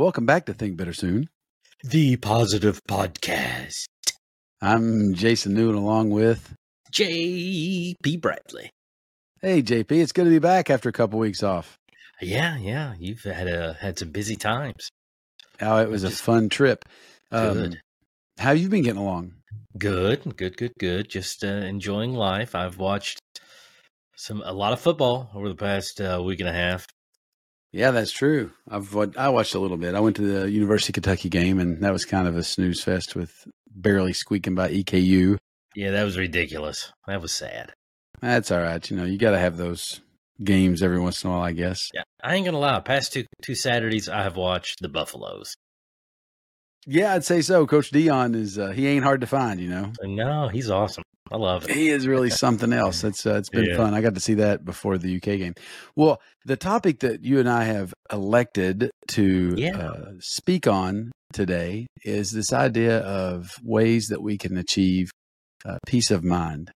welcome back to Think Better Soon. The Positive Podcast. I'm Jason Newton along with J.P. Bradley. Hey JP, it's good to be back after a couple weeks off. Yeah, yeah. You've had a had some busy times. Oh, it was a fun trip. Um, Good. how you been getting along? Good, good, good, good. Just uh, enjoying life. I've watched some a lot of football over the past uh, week and a half. Yeah, that's true. I've I watched a little bit. I went to the University of Kentucky game, and that was kind of a snooze fest with barely squeaking by EKU. Yeah, that was ridiculous. That was sad. That's all right. You know, you got to have those games every once in a while, I guess. Yeah, I ain't gonna lie. Past two two Saturdays, I have watched the Buffaloes. Yeah, I'd say so. Coach Deion is uh, he ain't hard to find. You know, No, he's awesome. I love it. he is really something else. It's uh, it's been Yeah. fun. I got to see that before the UK game. Well, the topic that you and I have elected to Yeah. uh, speak on today is this idea of ways that we can achieve uh, peace of mind.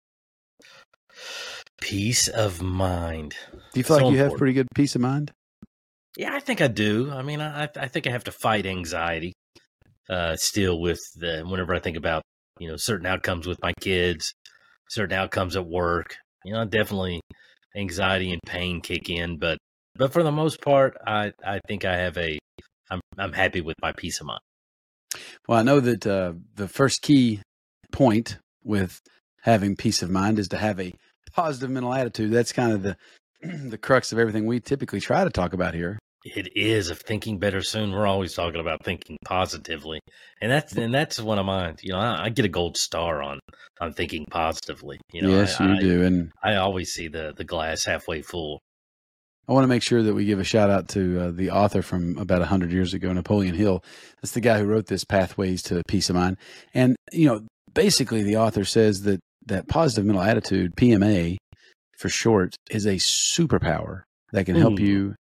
Peace of mind. Do you feel So like you have pretty good peace of mind? Yeah, I think I do. I mean, I I think I have to fight anxiety uh, still with the whenever I think about you know certain outcomes with my kids, certain outcomes at work. You know, definitely anxiety and pain kick in, but but for the most part, I I think I have a I'm I'm happy with my peace of mind. Well, I know that uh, the first key point with having peace of mind is to have a positive mental attitude. That's kind of the the crux of everything we typically try to talk about here. It is of thinking better soon. We're always talking about thinking positively, and that's and that's one of mine. You know, I, I get a gold star on on thinking positively. You know, yes, I, you I- do. And I always see the the glass halfway full. I want to make sure that we give a shout out to uh, the author from about a 100 years ago, Napoleon Hill. That's the guy who wrote this Pathways to Peace of Mind. And, you know, basically the author says that that positive mental attitude, PMA for short, is a superpower that can help Hmm. you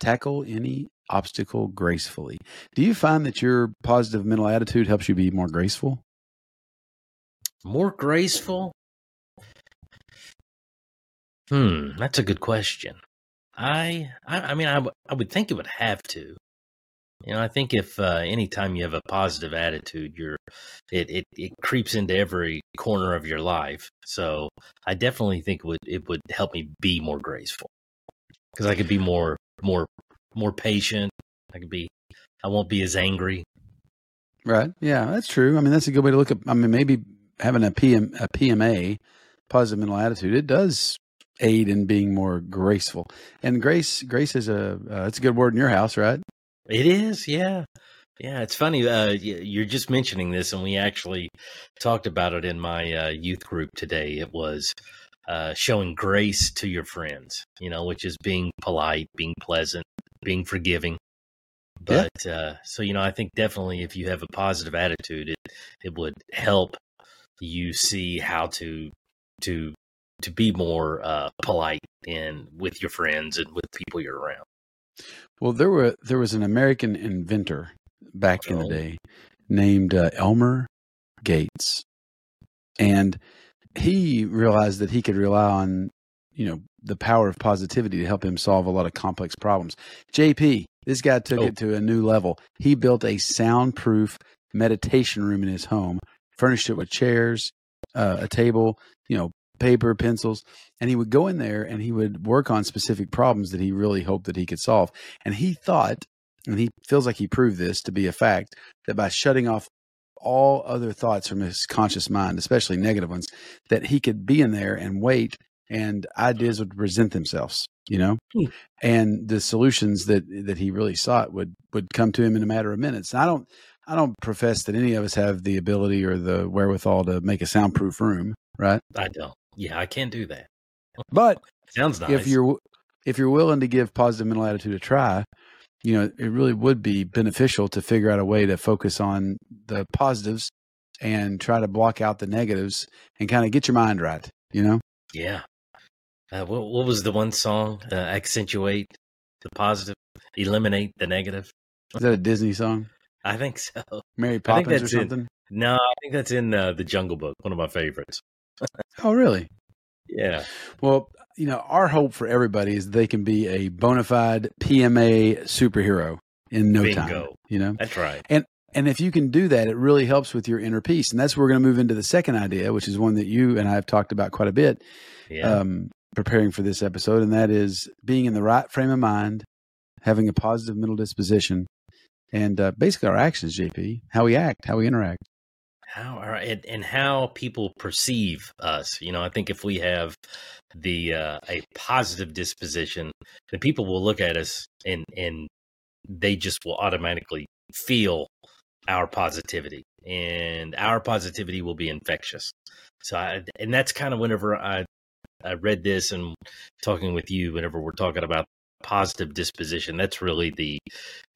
tackle any obstacle gracefully. Do you find that your positive mental attitude helps you be more graceful? More graceful? Hmm, that's a good question. I, I, I mean, I, w- I would think it would have to. You know, I think if uh, anytime you have a positive attitude, you're it, it it creeps into every corner of your life. So I definitely think it would it would help me be more graceful because I could be more more more patient. I could be I won't be as angry. Right. Yeah, that's true. I mean, that's a good way to look at. I mean, maybe having a PM, a PMA, positive mental attitude, it does aid in being more graceful. And grace, grace is a uh, it's a good word in your house, right? It is, yeah. Yeah, it's funny. Uh, you're just mentioning this, and we actually talked about it in my uh, youth group today. It was uh, showing grace to your friends, you know, which is being polite, being pleasant, being forgiving. Yeah. But uh, so you know, I think definitely if you have a positive attitude, it it would help you see how to to to be more uh, polite and with your friends and with people you're around. Well, there were there was an American inventor back in the Oh. day named uh, Elmer Gates, and he realized that he could rely on you know the power of positivity to help him solve a lot of complex problems. JP, this guy took Oh. it to a new level. He built a soundproof meditation room in his home, furnished it with chairs, uh, a table, you know, paper, pencils, and he would go in there and he would work on specific problems that he really hoped that he could solve. And he thought, and he feels like he proved this to be a fact, that by shutting off all other thoughts from his conscious mind, especially negative ones, that he could be in there and wait and ideas would present themselves, you know? Hmm. And the solutions that that he really sought would would come to him in a matter of minutes. I don't I don't profess that any of us have the ability or the wherewithal to make a soundproof room, right? I don't. Yeah, I can't do that. But Sounds nice. if you're if you're willing to give positive mental attitude a try, you know it really would be beneficial to figure out a way to focus on the positives and try to block out the negatives and kind of get your mind right. You know, yeah. Uh, what, what was the one song? Uh, accentuate the positive, eliminate the negative. is that a Disney song? I think so. Mary Poppins or something? No, I think that's in uh, the Jungle Book, one of my favorites. Oh, really? Yeah. Well, you know, our hope for everybody is they can be a bona fide PMA superhero. in no Bingo. time. You know, That's right. and and if you can do that, it really helps with your inner peace. And that's where we're going to move into the second idea, which is one that you and I have talked about quite a bit, Yeah. um, preparing for this episode, and that is being in the right frame of mind, having a positive mental disposition, and uh, basically our actions, JP, how we act, how we interact. How are and, and how people perceive us you know i think if we have the uh, a positive disposition then people will look at us and and they just will automatically feel our positivity and our positivity will be infectious. So I, and that's kind of whenever i i read this and talking with you whenever we're talking about positive disposition that's really the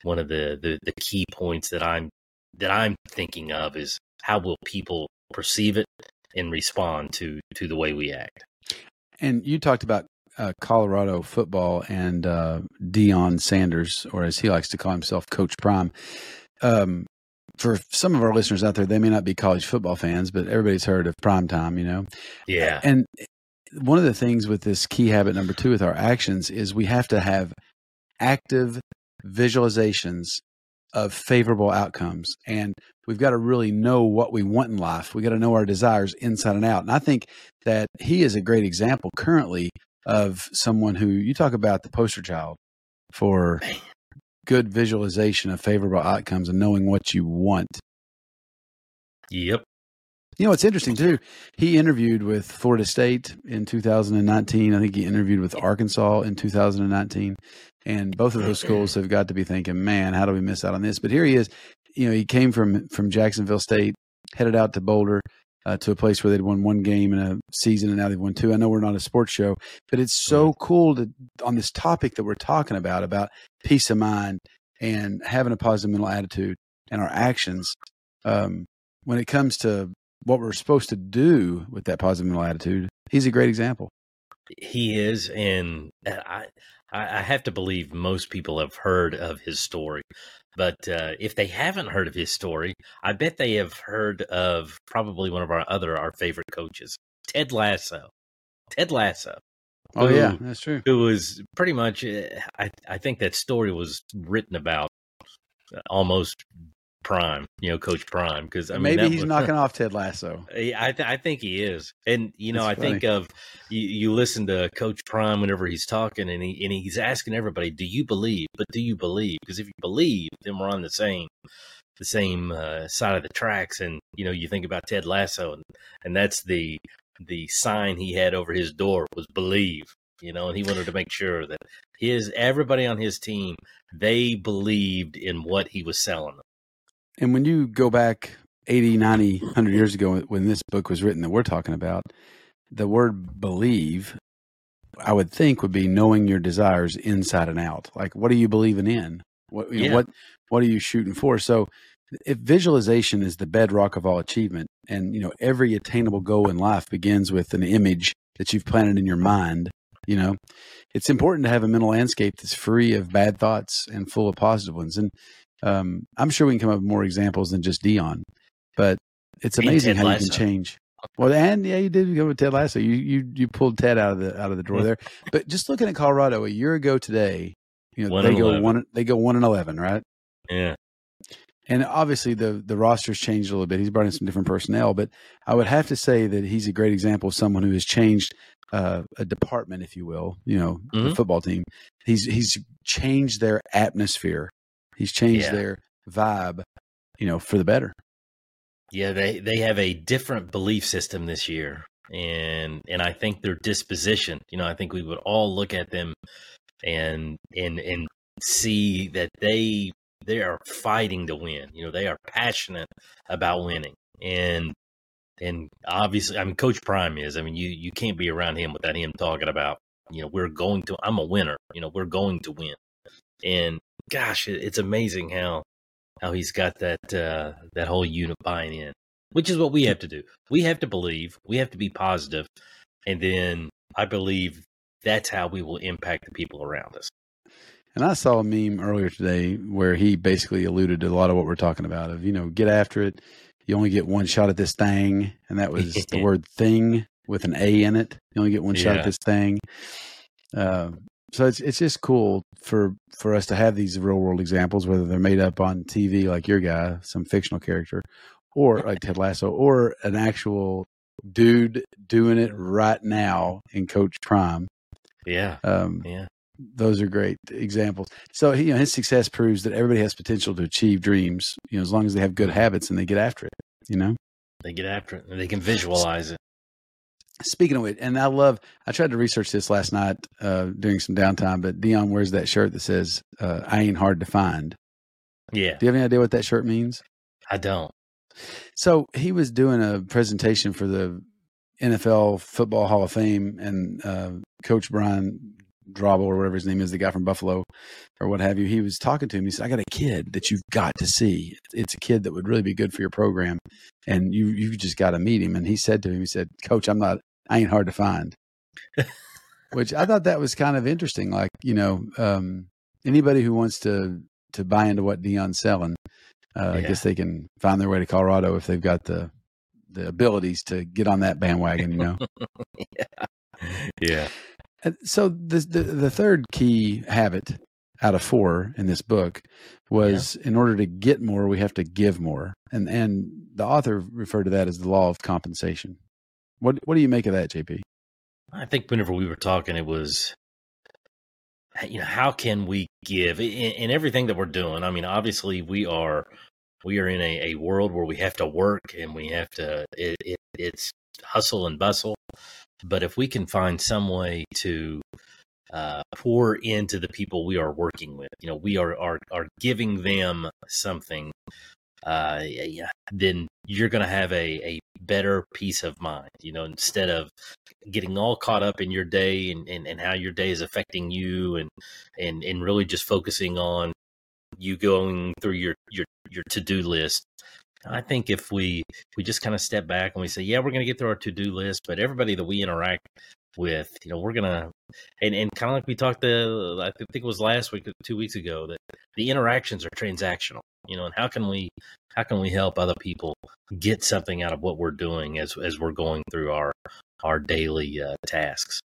one of the the, the key points that i'm that i'm thinking of is how will people perceive it and respond to to the way we act And you talked about uh, Colorado football and uh, Deion Sanders, or as he likes to call himself, Coach Prime. Um, for some of our listeners out there, they may not be college football fans, but everybody's heard of prime time, you know. yeah And one of the things with this key habit number two with our actions is we have to have active visualizations of favorable outcomes. And we've got to really know what we want in life. We got to know our desires inside and out. And I think that he is a great example currently of someone who you talk about the poster child for good visualization of favorable outcomes and knowing what you want. yep You know, it's interesting too. He interviewed with Florida State in 2019. I think he interviewed with Arkansas in 2019. And both of those schools have got to be thinking, man, how do we miss out on this? But here he is. You know, he came from from Jacksonville State, headed out to Boulder uh, to a place where they'd won one game in a season, and now they've won two. I know we're not a sports show, but it's so cool to on this topic that we're talking about about peace of mind and having a positive mental attitude and our actions. Um, when it comes to what we're supposed to do with that positive mental attitude, he's a great example. he is and i i I have to believe most people have heard of his story but uh, if they haven't heard of his story i bet they have heard of probably one of our other our favorite coaches ted lasso ted lasso Oh who- yeah, that's true. who was pretty much uh, I, I think that story was written about uh, almost prime you know coach prime because I mean, Maybe he's was- knocking off Ted Lasso. I th- I think he is, and you know, That's I think of you, you listen to Coach Prime whenever he's talking, and he and he's asking everybody, "Do you believe?" But do you believe? Because if you believe, then we're on the same the same uh, side of the tracks. And you know, you think about Ted Lasso, and and that's the the sign he had over his door was "Believe." You know, and he wanted to make sure that his everybody on his team they believed in what he was selling them. And when you go back 80, 90, 100 years ago when this book was written that we're talking about, the word believe, I would think would be knowing your desires inside and out. Like, what are you believing in? What, you know, what, what are you shooting for? So if visualization is the bedrock of all achievement and, you know, every attainable goal in life begins with an image that you've planted in your mind, you know, it's important to have a mental landscape that's free of bad thoughts and full of positive ones. And um, I'm sure we can come up with more examples than just Deion, but it's amazing how you can change. Well, and yeah, you did go with Ted Lasso. You you you pulled Ted out of the out of the drawer there. But just looking at Colorado a year ago today, you know One they go 11. one they go one and eleven, right? Yeah, And obviously the the roster's changed a little bit. He's brought in some different personnel, but I would have to say that he's a great example of someone who has changed uh, a department, if you will. You know, the Mhm. football team. He's he's changed their atmosphere. He's changed Yeah. their vibe. You know, for the better. Yeah, they they have a different belief system this year, and and I think their disposition. You know, I think we would all look at them and and and see that they they are fighting to win. You know, they are passionate about winning, and and obviously, I mean, Coach Prime is. I mean, you you can't be around him without him talking about. You know, we're going to. I'm a winner. You know, we're going to win, and gosh, it, it's amazing how how he's got that uh, that whole unit buying in, which is what we have to do. We have to believe. We have to be positive, and then I believe that's how we will impact the people around us. And I saw a meme earlier today where he basically alluded to a lot of what we're talking about of, you know, get after it. You only get one shot at this thing. And that was the word thing with an A in it. You only get one shot at this thing. Uh, so it's it's just cool for for us to have these real world examples, whether they're made up on TV like your guy, some fictional character, or like Ted Lasso, or an actual dude doing it right now in Coach Prime. Yeah. Um, Yeah. those are great examples. So you know, his success proves that everybody has potential to achieve dreams. You know, as long as they have good habits and they get after it. You know. They get after it and they can visualize it. Speaking of which, and I love. I tried to research this last night uh, during some downtime, but Deion wears that shirt that says uh, "I ain't hard to find." Yeah. Do you have any idea what that shirt means? I don't. So he was doing a presentation for the NFL Football Hall of Fame, and uh, Coach Brian Drabble or whatever his name is, the guy from Buffalo or what have you, he was talking to him. He said, "I got a kid that you've got to see. It's a kid that would really be good for your program, and you you just got to meet him." And he said to him, "He said, Coach, I'm not. I ain't hard to find." Which I thought that was kind of interesting. Like you know, um, anybody who wants to to buy into what Deion's selling, uh, I guess they can find their way to Colorado if they've got the the abilities to get on that bandwagon. You know. yeah. Yeah. And so the, the the third key habit out of four in this book was in order to get more, we have to give more, and and the author referred to that as the law of compensation. What what do you make of that, JP? I think whenever we were talking, it was, you know, how can we give in, in everything that we're doing? I mean, obviously, we are we are in a, a world where we have to work and we have to. It, it, it's hustle and bustle, but if we can find some way to uh, pour into the people we are working with, you know, we are are are giving them something. Uh, yeah, then you're going to have a, a better peace of mind, you know, instead of getting all caught up in your day and, and, and how your day is affecting you and, and, and really just focusing on you going through your, your, your to-do list. I think if we, we just kind of step back and we say, yeah, we're going to get through our to-do list, but everybody that we interact with, you know, we're going to, and, and kind of like we talked to, I think it was last week, two weeks ago, that the interactions are transactional, you know, and how can we, how can we help other people get something out of what we're doing as, as we're going through our, our daily uh, tasks.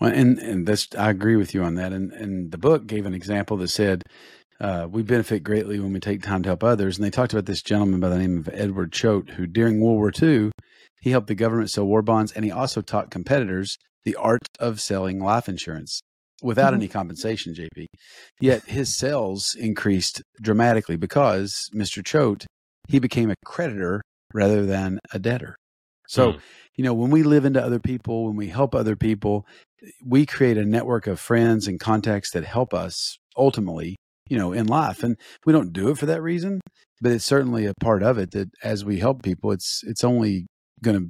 Well, and and that's I agree with you on that. And and the book gave an example that said uh, we benefit greatly when we take time to help others. And they talked about this gentleman by the name of Edward Choate, who during World War II, he helped the government sell war bonds, and he also taught competitors the art of selling life insurance without any compensation. JP, yet his sales increased dramatically because Mr. Choate he became a creditor rather than a debtor. So Mm. you know when we live into other people, when we help other people, we create a network of friends and contacts that help us ultimately you know in life and we don't do it for that reason but it's certainly a part of it that as we help people it's it's only going to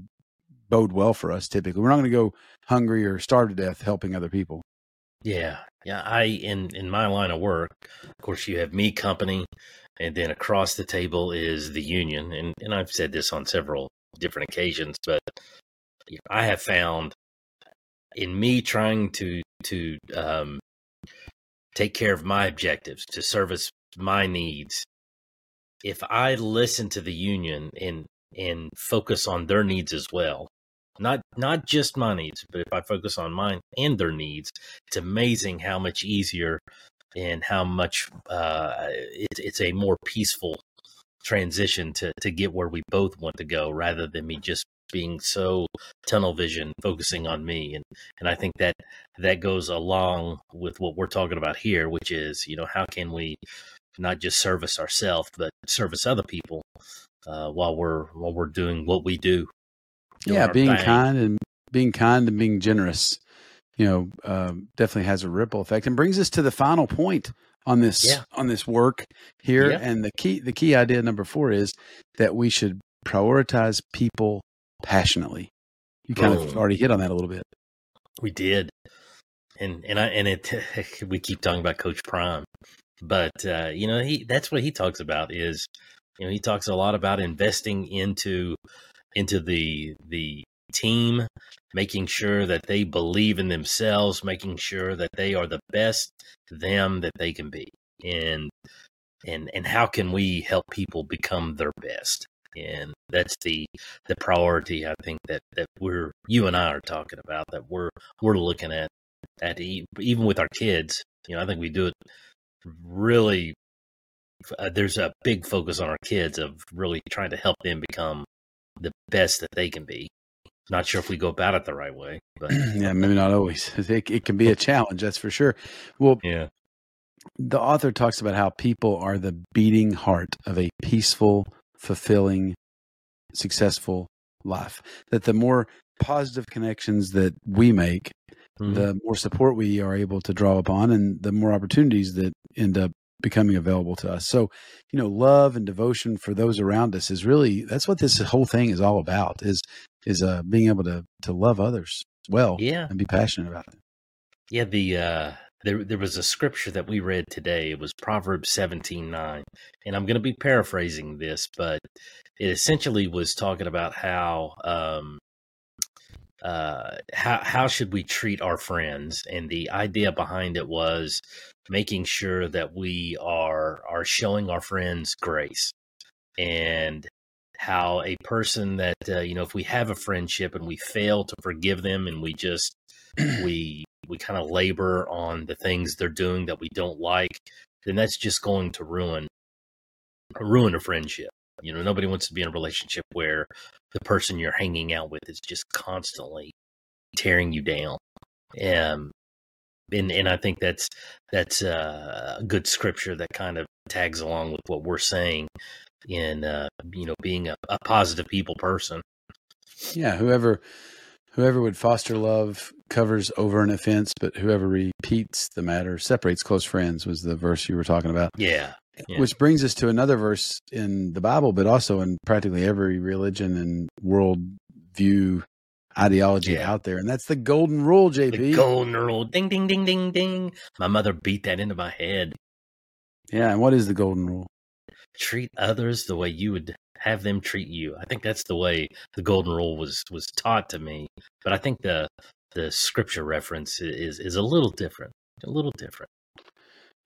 bode well for us typically we're not going to go hungry or starve to death helping other people Yeah, yeah. I in in my line of work, of course, you have me company, and then across the table is the union, and and I've said this on several different occasions, but I have found in me trying to to um, take care of my objectives, to service my needs, if I listen to the union and and focus on their needs as well, not not just my needs, but if I focus on mine and their needs, it's amazing how much easier and how much uh, it, it's a more peaceful transition to to get where we both want to go, rather than me just being so tunnel vision focusing on me and and I think that that goes along with what we're talking about here which is you know how can we not just service ourselves but service other people uh, while we're while we're doing what we do yeah being thing. kind and being kind and being generous you know um, definitely has a ripple effect and brings us to the final point on this Yeah. on this work here Yeah. and the key the key idea number four is that we should prioritize people passionately. You kind of already hit on that a little bit. We did, and and I and it we keep talking about Coach Prime, but uh, you know he that's what he talks about is you know he talks a lot about investing into into the the team, making sure that they believe in themselves, making sure that they are the best them that they can be, and and and how can we help people become their best and that's the the priority i think that that we're you and i are talking about that we're we're looking at at even with our kids. You know, I think we do it really. Uh, there's a big focus on our kids of really trying to help them become the best that they can be. Not sure if we go about it the right way, but yeah, maybe not always. It, it can be a challenge, that's for sure. Well, yeah, the author talks about how people are the beating heart of a peaceful, fulfilling, successful life. That the more positive connections that we make, Mhm. the more support we are able to draw upon, and the more opportunities that end up becoming available to us. So, you know, love and devotion for those around us is really that's what this whole thing is all about. Is is uh, being able to to love others as well yeah, and be passionate about it. yeah. The uh, there there was a scripture that we read today. It was Proverbs seventeen nine, and I'm going to be paraphrasing this, but it essentially was talking about how um, uh, how how should we treat our friends, and the idea behind it was making sure that we are are showing our friends grace, and how a person that uh, you know if we have a friendship and we fail to forgive them and we just we we kind of labor on the things they're doing that we don't like, then that's just going to ruin ruin a friendship. You know, nobody wants to be in a relationship where the person you're hanging out with is just constantly tearing you down. Um, and and I think that's that's uh, a good scripture that kind of tags along with what we're saying in uh, you know being a, a positive people person. Yeah, whoever whoever would foster love covers over an offense, but whoever repeats the matter separates close friends was the verse you were talking about. Yeah, Yeah. Which brings us to another verse in the Bible, but also in practically every religion and world view ideology Yeah. out there. And that's the golden rule, JP. the golden rule, ding ding ding ding ding. My mother beat that into my head. yeah, and what is the golden rule? treat others the way you would have them treat you. I think that's the way the golden rule was was taught to me. But I think the the scripture reference is is a little different. A little different.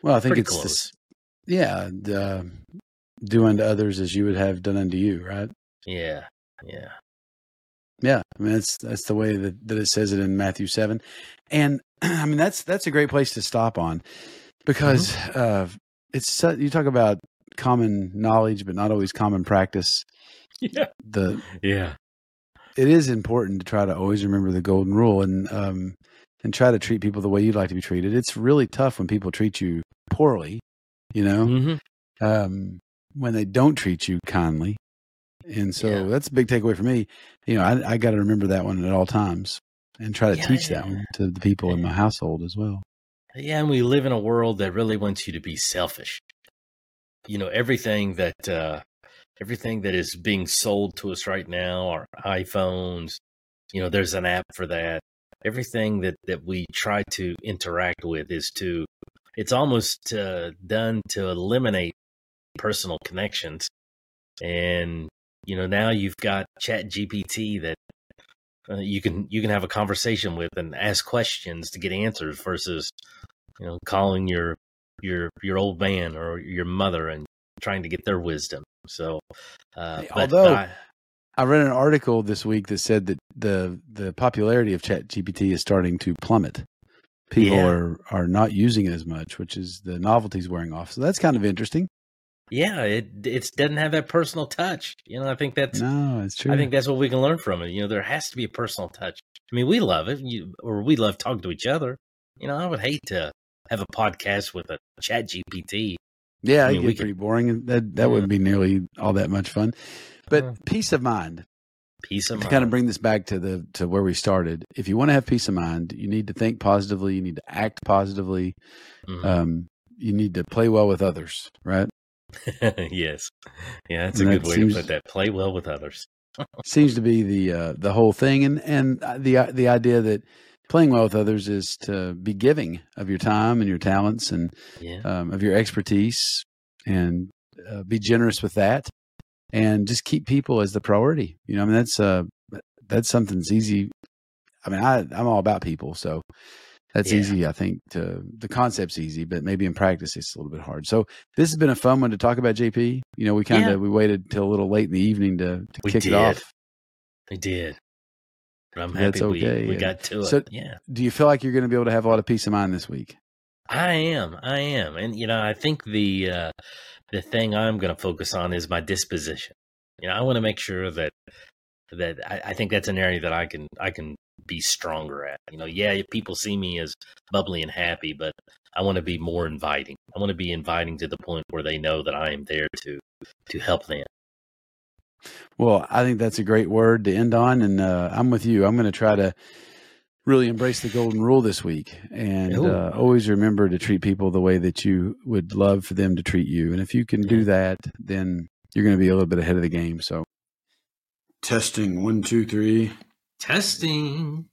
Well, I think Pretty it's this yeah, the, do unto others as you would have done unto you, right? Yeah. Yeah. Yeah, I mean that's that's the way that, that it says it in Matthew seven, and I mean that's that's a great place to stop on because Mm-hmm. uh, it's you talk about common knowledge but not always common practice. Yeah. The Yeah. It is important to try to always remember the golden rule and um and try to treat people the way you'd like to be treated. It's really tough when people treat you poorly, you know, hmm um, when they don't treat you kindly. And so Yeah. that's a big takeaway for me. You know, I, I got to remember that one at all times and try to Yeah, teach that one to the people in my household as well. Yeah, and we live in a world that really wants you to be selfish. You know, everything that uh everything that is being sold to us right now, our iPhones, you know, there's an app for that. Everything that that we try to interact with is to it's almost uh, done to eliminate personal connections. And you know, now you've got Chat GPT that uh, you can you can have a conversation with and ask questions to get answers versus you know calling your your your old man or your mother and trying to get their wisdom so uh Hey, but although- I- I read an article this week that said that the the popularity of Chat GPT is starting to plummet. People Yeah. are are not using it as much, which is the novelty's wearing off. So that's kind of interesting. yeah it it doesn't have that personal touch you know i think that's No, it's true. i think that's what we can learn from it you know there has to be a personal touch i mean we love it you, or we love talking to each other you know i would hate to have a podcast with a chat gpt yeah, I it mean, get pretty could- boring. and That that Yeah. wouldn't be nearly all that much fun. But Uh, peace of mind. peace of mind. to mind kind of bring this back to the to where we started if you want to have peace of mind you need to think positively you need to act positively Mhm. um you need to play well with others right yes yeah that's a And good that way seems- to put that play well with others seems to be the uh the whole thing and and uh, the the idea that playing well with others is to be giving of your time and your talents and yeah um, of your expertise and uh, be generous with that and just keep people as the priority you know i mean that's uh that's something that's easy i mean i i'm all about people so that's Yeah. easy i think to the concept's easy but maybe in practice it's a little bit hard so this has been a fun one to talk about jp you know we kind of Yeah. we waited till a little late in the evening to, to We kick did. it off They did. I'm That's happy okay, we, we got to it. So- yeah. Do you feel like you're going to be able to have a lot of peace of mind this week? I am. I am. And you know, I think the uh the thing I'm going to focus on is my disposition. You know, I want to make sure that that I, I think that's an area that I can I can be stronger at. You know, yeah, people see me as bubbly and happy, but I want to be more inviting. I want to be inviting to the point where they know that I am there to to help them. Well, I think that's a great word to end on, and uh, I'm with you. I'm going to try to really embrace the golden rule this week, and uh, always remember to treat people the way that you would love for them to treat you. And if you can do that, then you're going to be a little bit ahead of the game. So, testing one, two, three. Testing.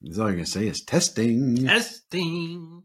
That's all you're going to say is testing. Testing.